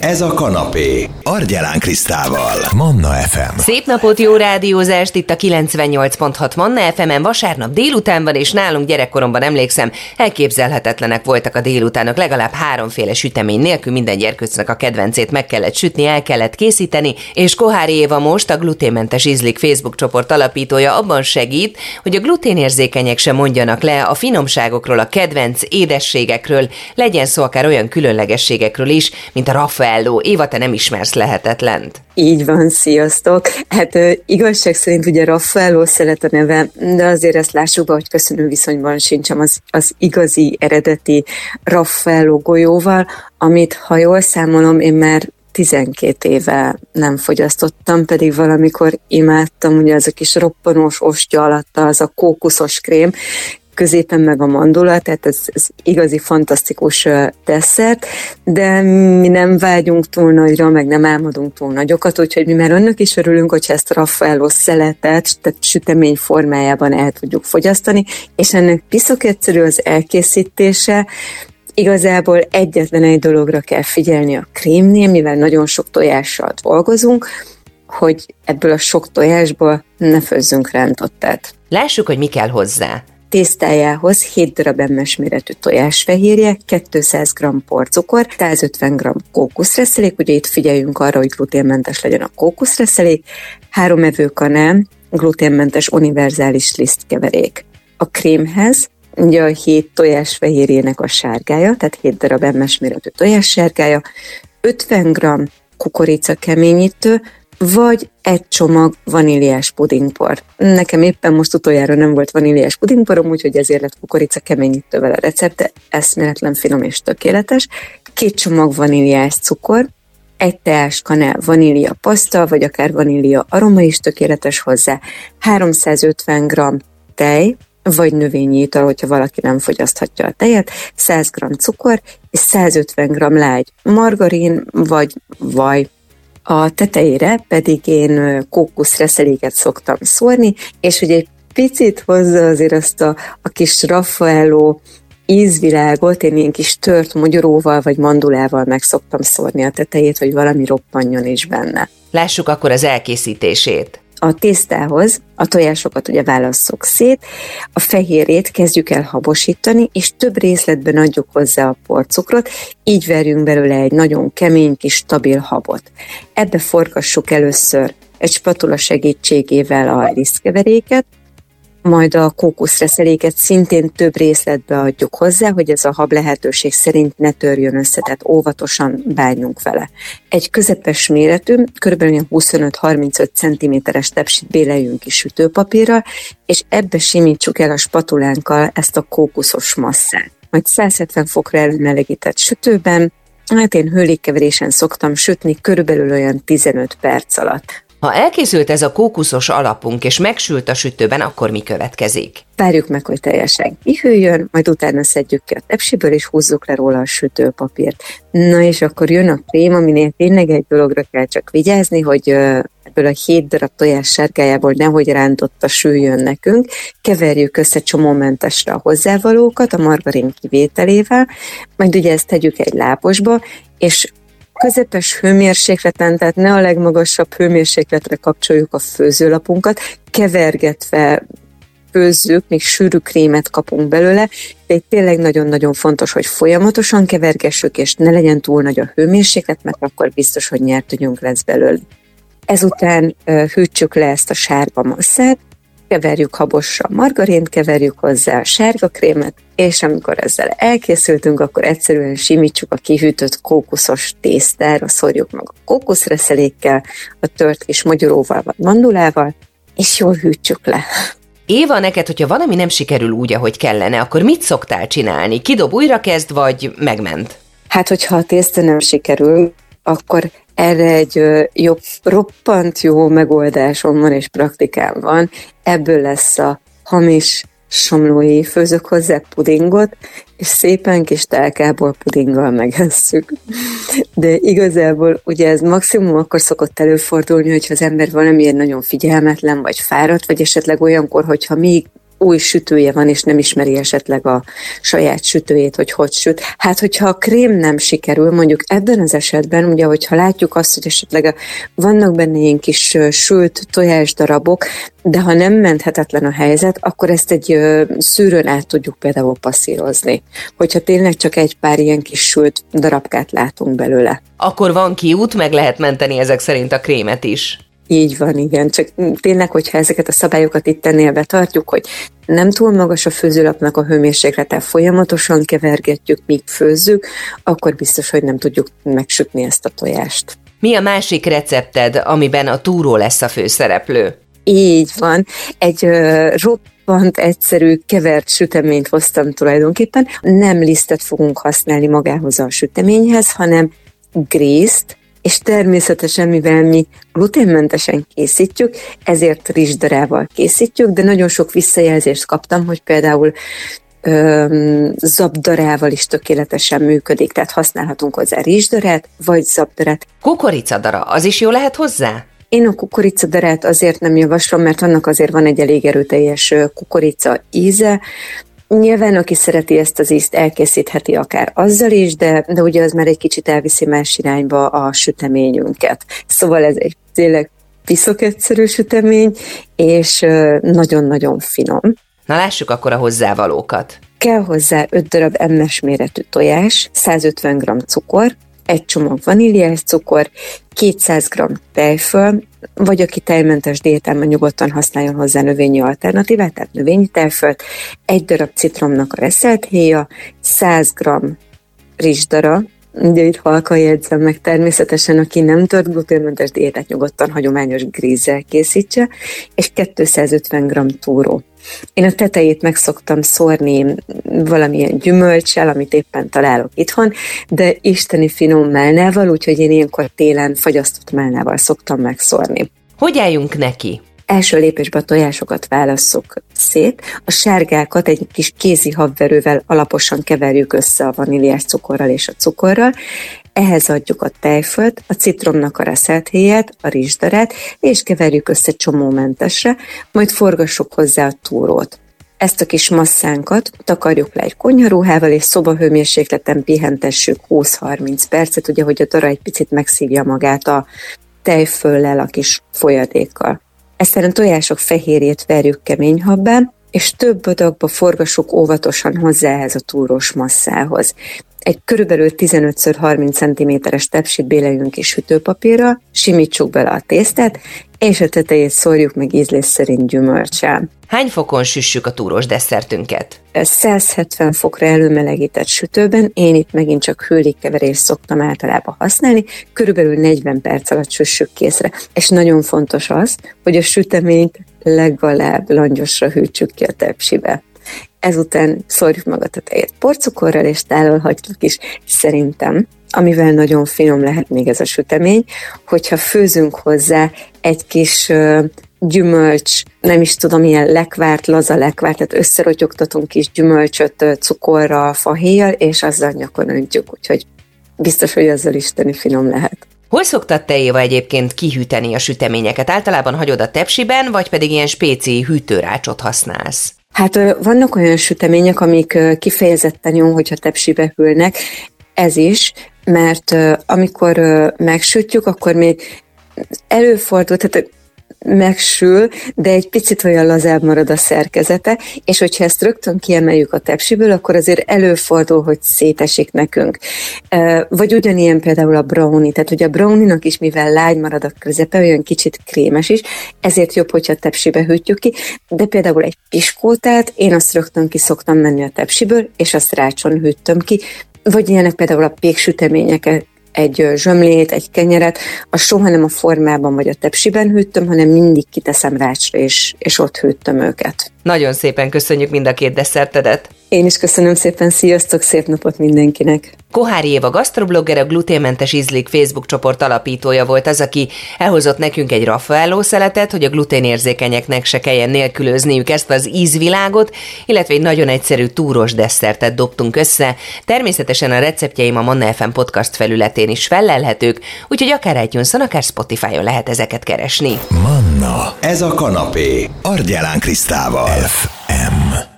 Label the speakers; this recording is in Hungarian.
Speaker 1: Ez a kanapé. Argyelán Krisztával. Manna FM.
Speaker 2: Szép napot, jó rádiózást itt a 98.6 Manna FM-en vasárnap délután van, és nálunk gyerekkoromban emlékszem, elképzelhetetlenek voltak a délutánok, legalább háromféle sütemény nélkül minden gyerkőcnek a kedvencét meg kellett sütni, el kellett készíteni, és Kohári Éva most a gluténmentes ízlik Facebook csoport alapítója abban segít, hogy a gluténérzékenyek sem mondjanak le a finomságokról, a kedvenc édességekről, legyen szó akár olyan különlegességekről is, mint a Raffaello. Éva, te nem ismersz lehetetlent.
Speaker 3: Így van, sziasztok! Hát igazság szerint ugye Raffaello szeret a neve, de azért ezt lássuk be, hogy köszönő viszonyban sincsem az, az igazi, eredeti Raffaello golyóval, amit, ha jól számolom, én már 12 éve nem fogyasztottam, pedig valamikor imádtam, ugye az a kis roppanós ostya alatt az a kókuszos krém, középen meg a mandula, tehát ez, ez igazi fantasztikus desszert, de mi nem vágyunk túl nagyra, meg nem álmodunk túl nagyokat, úgyhogy mi már önök is örülünk, hogy ezt a Raffaello szeletet, tehát sütemény formájában el tudjuk fogyasztani, és ennek piszok egyszerű az elkészítése, Igazából egyetlen egy dologra kell figyelni a krémnél, mivel nagyon sok tojással dolgozunk, hogy ebből a sok tojásból ne főzzünk rántottát.
Speaker 2: Lássuk, hogy mi kell hozzá.
Speaker 3: Tésztájához 7 darab emmes méretű tojásfehérje, 200 g porcukor, 150 g kókuszreszelék, ugye itt figyeljünk arra, hogy gluténmentes legyen a kókuszreszelék, 3 evőkanál gluténmentes univerzális lisztkeverék. A krémhez ugye a 7 tojásfehérjének a sárgája, tehát 7 darab emmes méretű tojássárgája, 50 g kukorica keményítő, vagy egy csomag vaníliás pudingpor. Nekem éppen most utoljára nem volt vaníliás pudingporom, úgyhogy ezért lett kukorica keményítővel a recepte, eszméletlen finom és tökéletes. Két csomag vaníliás cukor, egy teás kanál vanília paszta, vagy akár vanília aroma is tökéletes hozzá, 350 g tej, vagy növényi ital, hogyha valaki nem fogyaszthatja a tejet, 100 g cukor és 150 g lágy margarin vagy vaj a tetejére pedig én kókuszreszeléket szoktam szórni, és hogy egy picit hozza azért azt a, a kis Raffaello ízvilágot, én ilyen kis tört magyaróval vagy mandulával meg szoktam szórni a tetejét, hogy valami roppanjon is benne.
Speaker 2: Lássuk akkor az elkészítését.
Speaker 3: A tésztához a tojásokat ugye válasszuk szét, a fehérét kezdjük el habosítani, és több részletben adjuk hozzá a porcukrot, így verjünk belőle egy nagyon kemény kis stabil habot. Ebbe forgassuk először egy spatula segítségével a lisztkeveréket, majd a kókuszreszeléket szintén több részletbe adjuk hozzá, hogy ez a hab lehetőség szerint ne törjön össze, tehát óvatosan bánjunk vele. Egy közepes méretű, kb. 25-35 cm-es tepsit béleljünk ki sütőpapírra, és ebbe simítsuk el a spatulánkkal ezt a kókuszos masszát. Majd 170 fokra előmelegített sütőben, hát én hőlékkeverésen szoktam sütni körülbelül olyan 15 perc alatt.
Speaker 2: Ha elkészült ez a kókuszos alapunk, és megsült a sütőben, akkor mi következik?
Speaker 3: Várjuk meg, hogy teljesen kihűljön, majd utána szedjük ki a tepsiből, és húzzuk le róla a sütőpapírt. Na és akkor jön a krém, aminél tényleg egy dologra kell csak vigyázni, hogy ebből a hét darab tojás sárgájából nehogy rántotta süljön nekünk, keverjük össze csomómentesre a hozzávalókat a margarin kivételével, majd ugye ezt tegyük egy láposba, és közepes hőmérsékleten, tehát ne a legmagasabb hőmérsékletre kapcsoljuk a főzőlapunkat, kevergetve főzzük, még sűrű krémet kapunk belőle, de tényleg nagyon-nagyon fontos, hogy folyamatosan kevergessük, és ne legyen túl nagy a hőmérséklet, mert akkor biztos, hogy nyertanyunk lesz belőle. Ezután hűtsük le ezt a sárga masszát, keverjük habosra margarint, keverjük hozzá a sárga krémet, és amikor ezzel elkészültünk, akkor egyszerűen simítsuk a kihűtött kókuszos tésztára, szórjuk meg a kókuszreszelékkel, a tört kis magyaróval vagy mandulával, és jól hűtsük le.
Speaker 2: Éva, neked, hogyha valami nem sikerül úgy, ahogy kellene, akkor mit szoktál csinálni? Kidob újra kezd, vagy megment?
Speaker 3: Hát, hogyha a tészta nem sikerül, akkor erre egy jobb, roppant jó megoldásom van és praktikám van. Ebből lesz a hamis somlói főzök hozzá pudingot, és szépen kis tálkából pudinggal megesszük. De igazából ugye ez maximum akkor szokott előfordulni, hogyha az ember valamiért nagyon figyelmetlen, vagy fáradt, vagy esetleg olyankor, hogyha még új sütője van, és nem ismeri esetleg a saját sütőjét, hogy hogy süt. Hát, hogyha a krém nem sikerül, mondjuk ebben az esetben, ugye, hogyha látjuk azt, hogy esetleg vannak benne ilyen kis sült tojás darabok, de ha nem menthetetlen a helyzet, akkor ezt egy szűrőn át tudjuk például passzírozni. Hogyha tényleg csak egy pár ilyen kis sült darabkát látunk belőle.
Speaker 2: Akkor van kiút, meg lehet menteni ezek szerint a krémet is.
Speaker 3: Így van, igen. Csak tényleg, hogyha ezeket a szabályokat itt ennél betartjuk, hogy nem túl magas a főzőlapnak a hőmérséklete, folyamatosan kevergetjük, míg főzzük, akkor biztos, hogy nem tudjuk megsütni ezt a tojást.
Speaker 2: Mi a másik recepted, amiben a túró lesz a főszereplő?
Speaker 3: Így van. Egy uh, roppant egyszerű kevert süteményt hoztam tulajdonképpen. Nem lisztet fogunk használni magához a süteményhez, hanem grészt, és természetesen, mivel mi gluténmentesen készítjük, ezért rizsdarával készítjük, de nagyon sok visszajelzést kaptam, hogy például zabdarával is tökéletesen működik, tehát használhatunk hozzá rizsdarát, vagy zabdarát.
Speaker 2: Kukoricadara, az is jó lehet hozzá?
Speaker 3: Én a kukoricadarát azért nem javaslom, mert annak azért van egy elég erőteljes kukorica íze, Nyilván, aki szereti ezt az ízt, elkészítheti akár azzal is, de, de ugye az már egy kicsit elviszi más irányba a süteményünket. Szóval ez egy tényleg piszok egyszerű sütemény, és nagyon-nagyon finom.
Speaker 2: Na lássuk akkor a hozzávalókat.
Speaker 3: Kell hozzá 5 darab emmes méretű tojás, 150 g cukor, egy csomag vaníliás cukor, 200 g tejföl, vagy aki tejmentes diétában nyugodtan használjon hozzá növényi alternatívát, tehát növényi tejfölt, egy darab citromnak a reszelt héja, 100 g rizsdara, Ugye itt halka jegyzem meg természetesen, aki nem tört gluténmentes diétát nyugodtan hagyományos grízzel készítse, és 250 g túró. Én a tetejét meg szoktam szórni valamilyen gyümölcsel, amit éppen találok itthon, de isteni finom málnával, úgyhogy én ilyenkor télen fagyasztott málnával szoktam megszórni.
Speaker 2: Hogy álljunk neki?
Speaker 3: Első lépésben a tojásokat válasszuk szét, a sárgákat egy kis kézi habverővel alaposan keverjük össze a vaníliás cukorral és a cukorral, ehhez adjuk a tejfölt, a citromnak a reszelthéját, a rizsdarát, és keverjük össze csomómentesre, majd forgassuk hozzá a túrót. Ezt a kis masszánkat takarjuk le egy konyharuhával, és szobahőmérsékleten pihentessük 20-30 percet, ugye, hogy a dara egy picit megszívja magát a tejföllel, a kis folyadékkal. Eztán a tojások fehérjét verjük kemény habbá, és több adagba forgassuk óvatosan hozzá ehhez a túrós masszához. Egy körülbelül 15x30 cm-es tepsit béleljünk ki sütőpapírra, simítsuk bele a tésztát, és a tetejét szórjuk meg ízlés szerint gyümölcsel.
Speaker 2: Hány fokon süssük a túrós desszertünket?
Speaker 3: 170 fokra előmelegített sütőben, én itt megint csak hőlékkeverést szoktam általában használni, körülbelül 40 perc alatt süssük készre. És nagyon fontos az, hogy a süteményt legalább langyosra hűtsük ki a tepsibe. Ezután szórjuk meg a tetejét porcukorral, és tálolhatjuk is. Szerintem amivel nagyon finom lehet még ez a sütemény, hogyha főzünk hozzá egy kis gyümölcs, nem is tudom, ilyen lekvárt, laza lekvárt, tehát összerotyogtatunk kis gyümölcsöt cukorral, fahéjjal, és azzal nyakon öntjük, úgyhogy biztos, hogy azzal isteni finom lehet.
Speaker 2: Hol szoktad te Éva egyébként kihűteni a süteményeket? Általában hagyod a tepsiben, vagy pedig ilyen spéci hűtőrácsot használsz?
Speaker 3: Hát vannak olyan sütemények, amik kifejezetten jó, hogyha tepsibe hűlnek. Ez is, mert amikor megsütjük, akkor még előfordul, tehát megsül, de egy picit olyan lazább marad a szerkezete, és hogyha ezt rögtön kiemeljük a tepsiből, akkor azért előfordul, hogy szétesik nekünk. Vagy ugyanilyen például a brownie, tehát hogy a brownie-nak is, mivel lágy marad a közepe, olyan kicsit krémes is, ezért jobb, hogyha a tepsibe hűtjük ki, de például egy piskótát, én azt rögtön ki szoktam menni a tepsiből, és azt rácson hűtöm ki, vagy ilyenek például a péksüteményeket, egy zsömlét, egy kenyeret, a soha nem a formában vagy a tepsiben hűtöm, hanem mindig kiteszem rácsra, és, és ott hűtöm őket.
Speaker 2: Nagyon szépen köszönjük mind a két desszertedet.
Speaker 3: Én is köszönöm szépen, sziasztok, szép napot mindenkinek!
Speaker 2: Kohári Éva gasztroblogger, a gluténmentes ízlik Facebook csoport alapítója volt az, aki elhozott nekünk egy Raffaello szeletet, hogy a gluténérzékenyeknek se kelljen nélkülözniük ezt az ízvilágot, illetve egy nagyon egyszerű túros desszertet dobtunk össze. Természetesen a receptjeim a Manna FM podcast felületén is felelhetők, úgyhogy akár itunes akár Spotify-on lehet ezeket keresni.
Speaker 1: Manna, ez a kanapé, Argyelán Krisztával. FM.